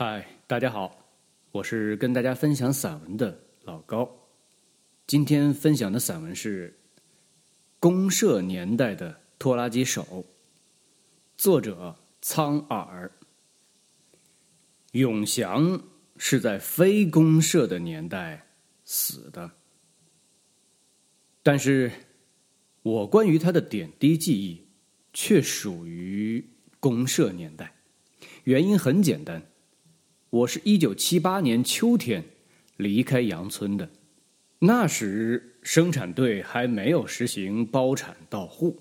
嗨，大家好，我是跟大家分享散文的老高。今天分享的散文是《公社年代的拖拉机手》，作者苍耳。永祥是在非公社的年代死的，但是我关于他的点滴记忆却属于公社年代。原因很简单。我是一九七八年秋天离开杨村的，那时生产队还没有实行包产到户。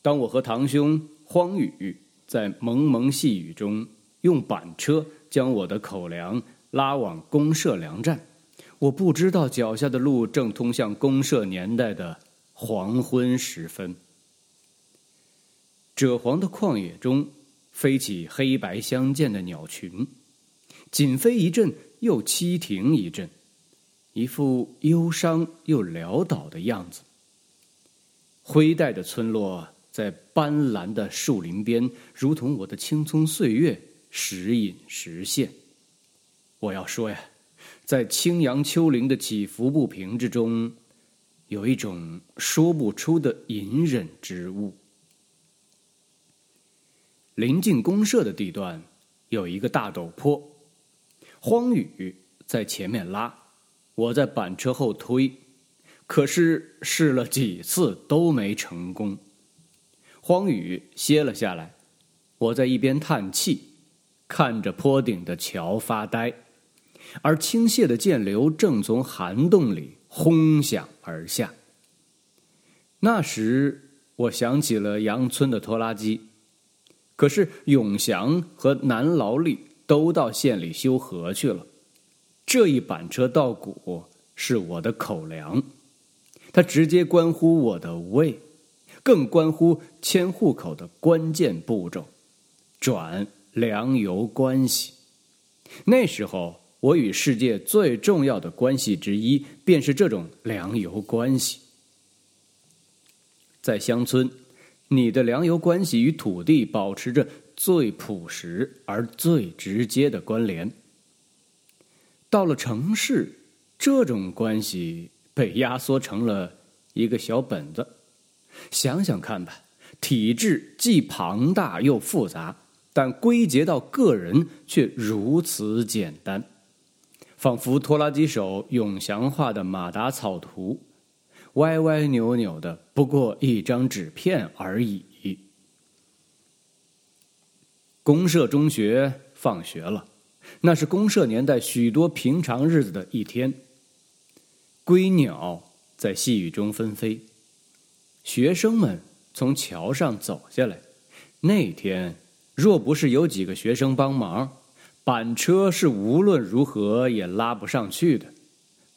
当我和堂兄荒宇在蒙蒙细雨中用板车将我的口粮拉往公社粮站，我不知道脚下的路正通向公社年代的黄昏时分。赭黄的旷野中。飞起黑白相间的鸟群，紧飞一阵，又栖停一阵，一副忧伤又潦倒的样子。灰带的村落在斑斓的树林边，如同我的青葱岁月，时隐时现。我要说呀，在青杨丘陵的起伏不平之中，有一种说不出的隐忍之物。临近公社的地段有一个大陡坡，荒雨在前面拉，我在板车后推，可是试了几次都没成功。荒雨歇了下来，我在一边叹气，看着坡顶的桥发呆，而倾泻的涧流正从涵洞里轰响而下。那时我想起了杨村的拖拉机。可是永祥和南劳力都到县里修河去了，这一板车稻谷是我的口粮，它直接关乎我的胃，更关乎迁户口的关键步骤——转粮油关系。那时候，我与世界最重要的关系之一，便是这种粮油关系。在乡村。你的粮油关系与土地保持着最朴实而最直接的关联。到了城市，这种关系被压缩成了一个小本子。想想看吧，体制既庞大又复杂，但归结到个人却如此简单，仿佛拖拉机手永祥画的马达草图。歪歪扭扭的，不过一张纸片而已。公社中学放学了，那是公社年代许多平常日子的一天。归鸟在细雨中纷飞，学生们从桥上走下来。那天，若不是有几个学生帮忙，板车是无论如何也拉不上去的。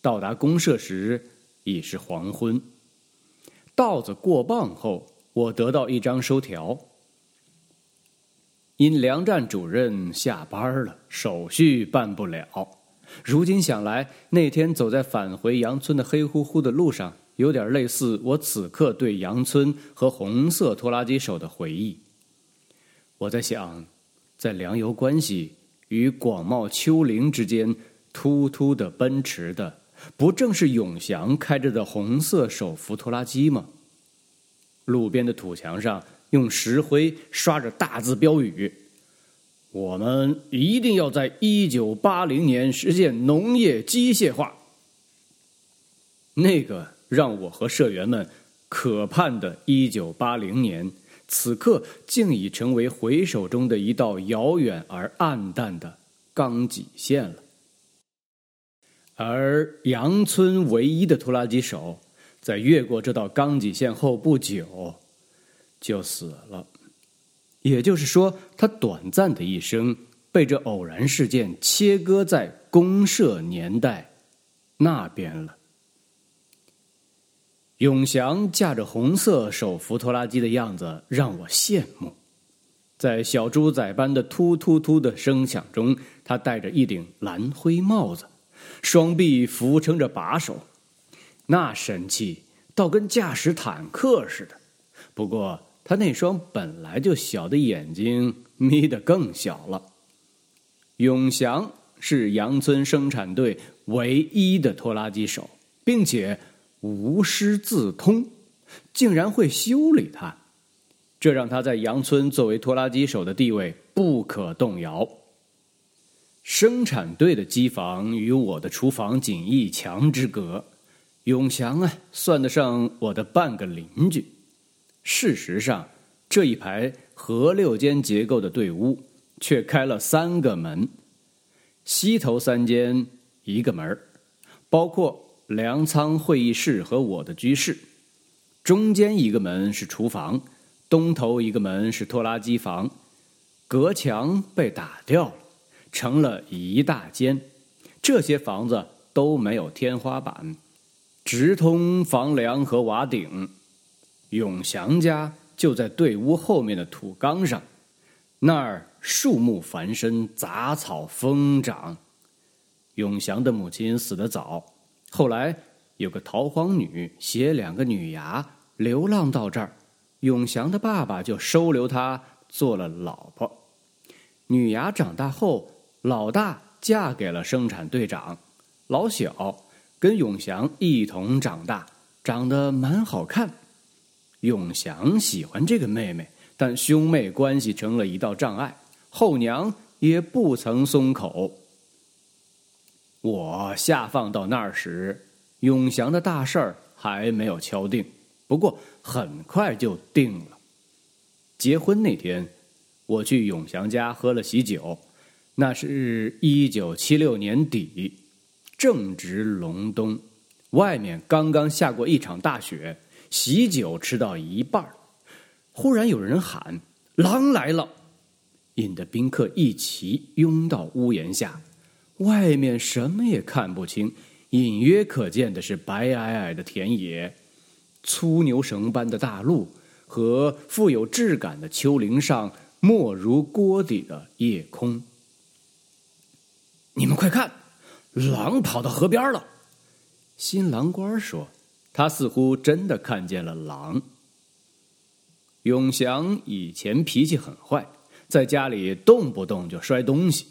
到达公社时。已是黄昏，稻子过磅后，我得到一张收条。因粮站主任下班了，手续办不了。如今想来，那天走在返回杨村的黑乎乎的路上，有点类似我此刻对杨村和红色拖拉机手的回忆。我在想，在粮油关系与广袤丘陵之间，突突的奔驰的。不正是永祥开着的红色手扶拖拉机吗？路边的土墙上用石灰刷着大字标语：“我们一定要在一九八零年实现农业机械化。”那个让我和社员们可盼的一九八零年，此刻竟已成为回首中的一道遥远而暗淡的钢脊线了。而杨村唯一的拖拉机手，在越过这道钢脊线后不久，就死了。也就是说，他短暂的一生被这偶然事件切割在公社年代那边了。永祥驾着红色手扶拖拉机的样子让我羡慕，在小猪仔般的突突突的声响中，他戴着一顶蓝灰帽子。双臂扶撑着把手，那神气倒跟驾驶坦克似的。不过他那双本来就小的眼睛眯得更小了。永祥是杨村生产队唯一的拖拉机手，并且无师自通，竟然会修理它，这让他在杨村作为拖拉机手的地位不可动摇。生产队的机房与我的厨房仅一墙之隔，永祥啊，算得上我的半个邻居。事实上，这一排合六间结构的队屋却开了三个门：西头三间一个门包括粮仓、会议室和我的居室；中间一个门是厨房，东头一个门是拖拉机房。隔墙被打掉了。成了一大间，这些房子都没有天花板，直通房梁和瓦顶。永祥家就在队屋后面的土缸上，那儿树木繁生，杂草疯长。永祥的母亲死得早，后来有个逃荒女携两个女伢流浪到这儿，永祥的爸爸就收留她做了老婆。女伢长大后。老大嫁给了生产队长，老小跟永祥一同长大，长得蛮好看。永祥喜欢这个妹妹，但兄妹关系成了一道障碍，后娘也不曾松口。我下放到那儿时，永祥的大事儿还没有敲定，不过很快就定了。结婚那天，我去永祥家喝了喜酒。那是一九七六年底，正值隆冬，外面刚刚下过一场大雪。喜酒吃到一半忽然有人喊：“狼来了！”引得宾客一齐拥到屋檐下。外面什么也看不清，隐约可见的是白皑皑的田野、粗牛绳般的大路和富有质感的丘陵上没如锅底的夜空。你们快看，狼跑到河边了。新郎官说：“他似乎真的看见了狼。”永祥以前脾气很坏，在家里动不动就摔东西，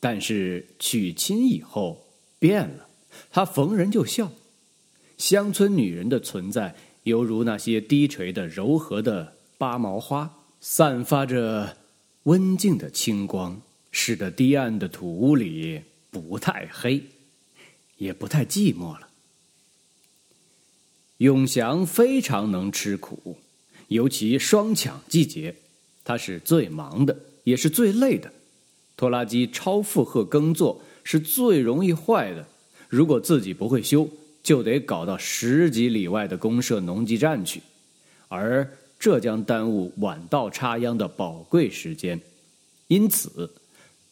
但是娶亲以后变了，他逢人就笑。乡村女人的存在，犹如那些低垂的柔和的八毛花，散发着温静的清光。使得堤岸的土屋里不太黑，也不太寂寞了。永祥非常能吃苦，尤其双抢季节，他是最忙的，也是最累的。拖拉机超负荷耕作是最容易坏的，如果自己不会修，就得搞到十几里外的公社农机站去，而这将耽误晚稻插秧的宝贵时间，因此。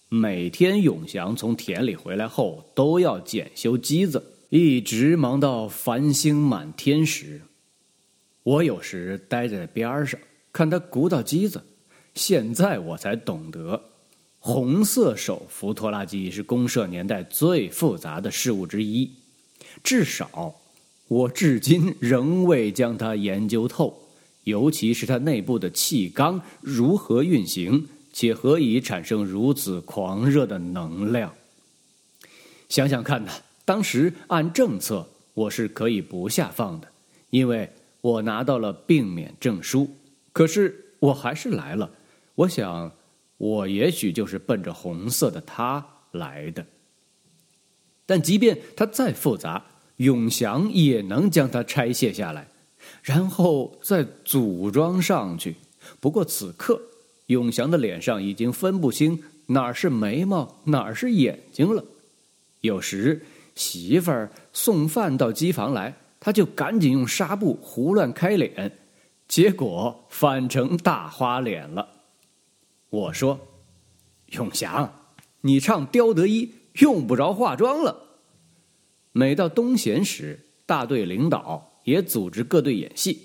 每天永祥从田里回来后，都要检修机子，一直忙到繁星满天时。我有时待在边上看他鼓捣机子，现在我才懂得，红色手扶拖拉机是公社年代最复杂的事物之一。至少，我至今仍未将它研究透，尤其是它内部的气缸如何运行。且何以产生如此狂热的能量？想想看呐，当时按政策，我是可以不下放的，因为我拿到了病免证书。可是我还是来了。我想，我也许就是奔着红色的他来的。但即便它再复杂，永祥也能将它拆卸下来，然后再组装上去。不过此刻。永祥的脸上已经分不清哪儿是眉毛，哪儿是眼睛了。有时媳妇儿送饭到机房来，他就赶紧用纱布胡乱开脸，结果反成大花脸了。我说：“永祥，你唱刁德一用不着化妆了。”每到冬闲时，大队领导也组织各队演戏，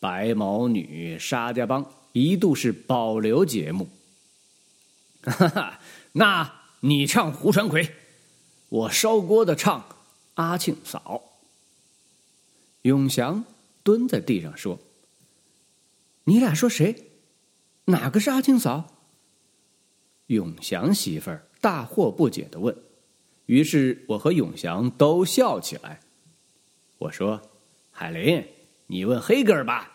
白毛女、沙家浜。一度是保留节目，哈哈，那你唱胡传魁，我烧锅的唱阿庆嫂。永祥蹲在地上说：“你俩说谁？哪个是阿庆嫂？”永祥媳妇儿大惑不解的问。于是我和永祥都笑起来。我说：“海林，你问黑格尔吧。”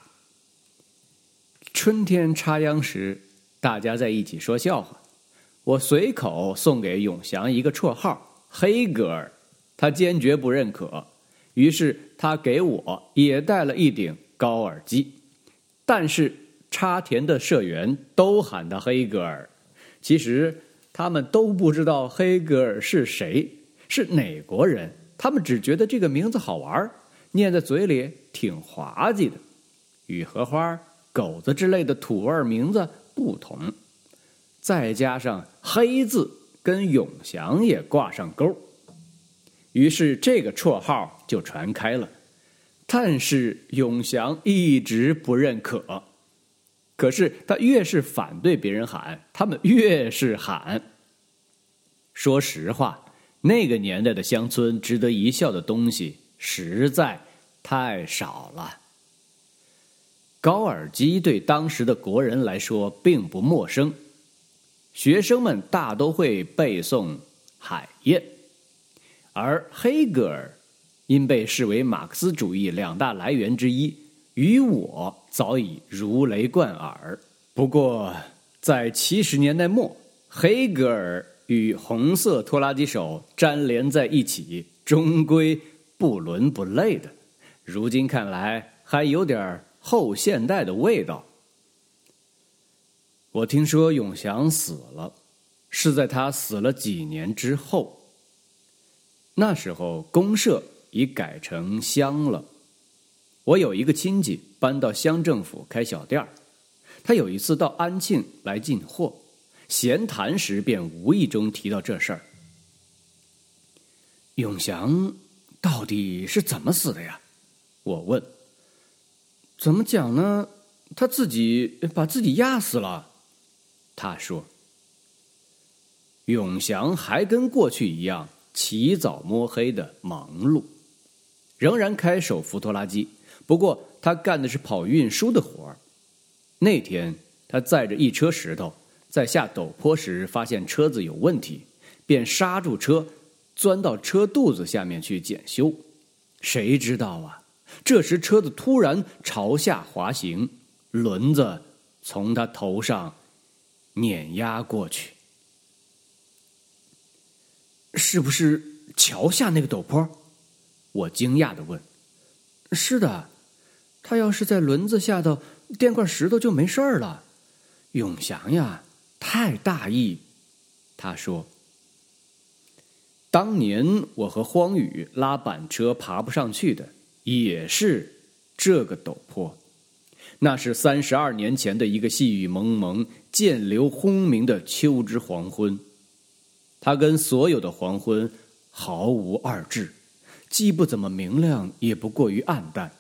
春天插秧时，大家在一起说笑话。我随口送给永祥一个绰号“黑格尔”，他坚决不认可。于是他给我也带了一顶高耳机。但是插田的社员都喊他黑格尔，其实他们都不知道黑格尔是谁，是哪国人。他们只觉得这个名字好玩，念在嘴里挺滑稽的，与荷花。狗子之类的土味名字不同，再加上“黑”字跟永祥也挂上钩，于是这个绰号就传开了。但是永祥一直不认可，可是他越是反对别人喊，他们越是喊。说实话，那个年代的乡村值得一笑的东西实在太少了。高尔基对当时的国人来说并不陌生，学生们大都会背诵海燕，而黑格尔因被视为马克思主义两大来源之一，与我早已如雷贯耳。不过，在七十年代末，黑格尔与红色拖拉机手粘连在一起，终归不伦不类的。如今看来，还有点儿。后现代的味道。我听说永祥死了，是在他死了几年之后。那时候公社已改成乡了。我有一个亲戚搬到乡政府开小店儿，他有一次到安庆来进货，闲谈时便无意中提到这事儿。永祥到底是怎么死的呀？我问。怎么讲呢？他自己把自己压死了。他说：“永祥还跟过去一样起早摸黑的忙碌，仍然开手扶拖拉机。不过他干的是跑运输的活儿。那天他载着一车石头，在下陡坡时发现车子有问题，便刹住车，钻到车肚子下面去检修。谁知道啊？”这时，车子突然朝下滑行，轮子从他头上碾压过去。是不是桥下那个陡坡？我惊讶的问。是的，他要是在轮子下头垫块石头就没事了。永祥呀，太大意。他说：“当年我和荒宇拉板车爬不上去的。”也是这个陡坡，那是三十二年前的一个细雨蒙蒙、渐流轰鸣的秋之黄昏。它跟所有的黄昏毫无二致，既不怎么明亮，也不过于暗淡。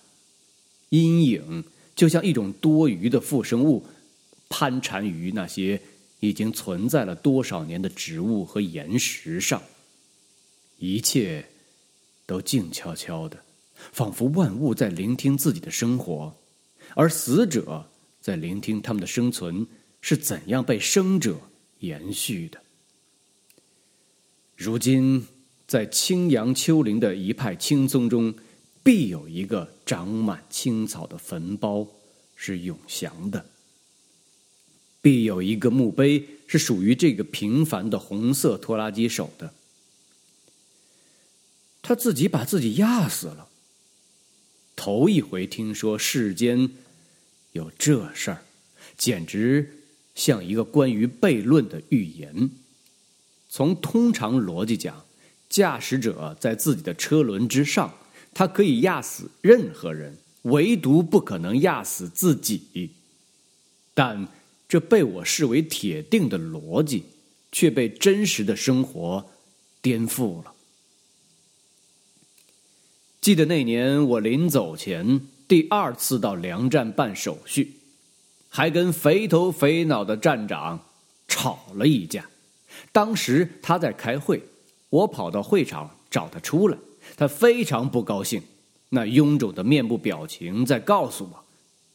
阴影就像一种多余的附生物，攀缠于那些已经存在了多少年的植物和岩石上。一切都静悄悄的。仿佛万物在聆听自己的生活，而死者在聆听他们的生存是怎样被生者延续的。如今，在青杨丘陵的一派青松中，必有一个长满青草的坟包是永祥的；必有一个墓碑是属于这个平凡的红色拖拉机手的。他自己把自己压死了。头一回听说世间有这事儿，简直像一个关于悖论的预言。从通常逻辑讲，驾驶者在自己的车轮之上，他可以压死任何人，唯独不可能压死自己。但这被我视为铁定的逻辑，却被真实的生活颠覆了。记得那年我临走前第二次到粮站办手续，还跟肥头肥脑的站长吵了一架。当时他在开会，我跑到会场找他出来，他非常不高兴，那臃肿的面部表情在告诉我：“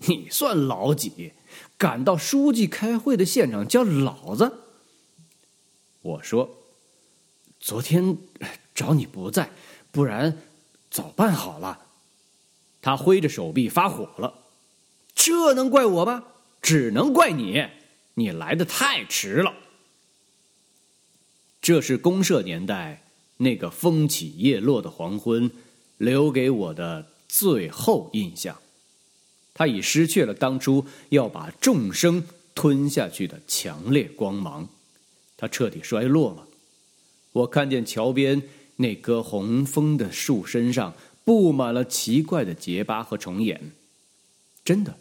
你算老几，敢到书记开会的现场叫老子？”我说：“昨天找你不在，不然早办好了。”他挥着手臂发火了：“这能怪我吗？只能怪你，你来的太迟了。”这是公社年代那个风起叶落的黄昏留给我的最后印象。他已失去了当初要把众生吞下去的强烈光芒，他彻底衰落了。我看见桥边那棵红枫的树身上布满了奇怪的结疤和虫眼。真的，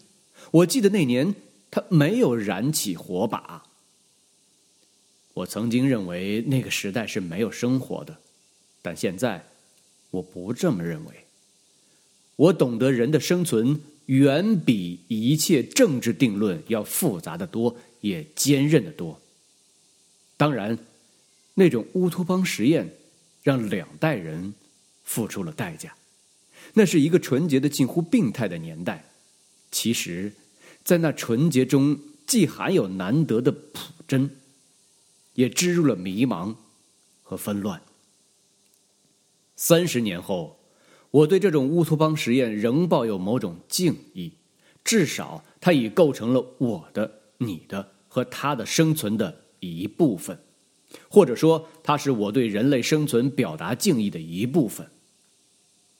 我记得那年它没有燃起火把。我曾经认为那个时代是没有生活的，但现在我不这么认为。我懂得人的生存。远比一切政治定论要复杂的多，也坚韧的多。当然，那种乌托邦实验让两代人付出了代价。那是一个纯洁的近乎病态的年代。其实，在那纯洁中，既含有难得的朴真，也植入了迷茫和纷乱。三十年后。我对这种乌托邦实验仍抱有某种敬意，至少它已构成了我的、你的和他的生存的一部分，或者说，它是我对人类生存表达敬意的一部分。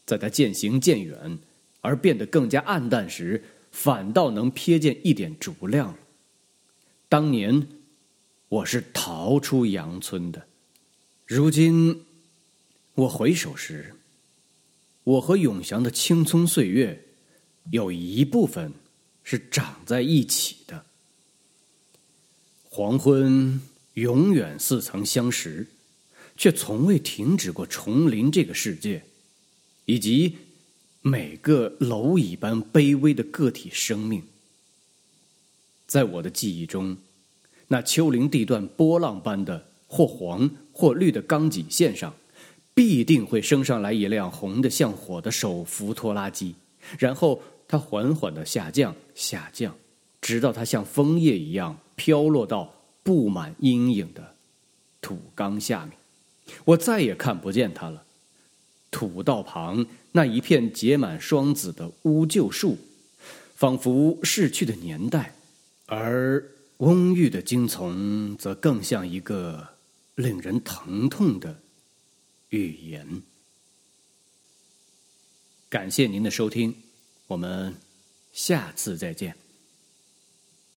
在它渐行渐远而变得更加暗淡时，反倒能瞥见一点烛亮。当年我是逃出羊村的，如今我回首时。我和永祥的青葱岁月，有一部分是长在一起的。黄昏永远似曾相识，却从未停止过重临这个世界，以及每个蝼蚁般卑微的个体生命。在我的记忆中，那丘陵地段波浪般的或黄或绿的钢脊线上。必定会升上来一辆红的像火的手扶拖拉机，然后它缓缓的下降，下降，直到它像枫叶一样飘落到布满阴影的土缸下面。我再也看不见它了。土道旁那一片结满霜子的乌桕树，仿佛逝去的年代，而翁郁的荆丛则更像一个令人疼痛的。语言。感谢您的收听，我们下次再见。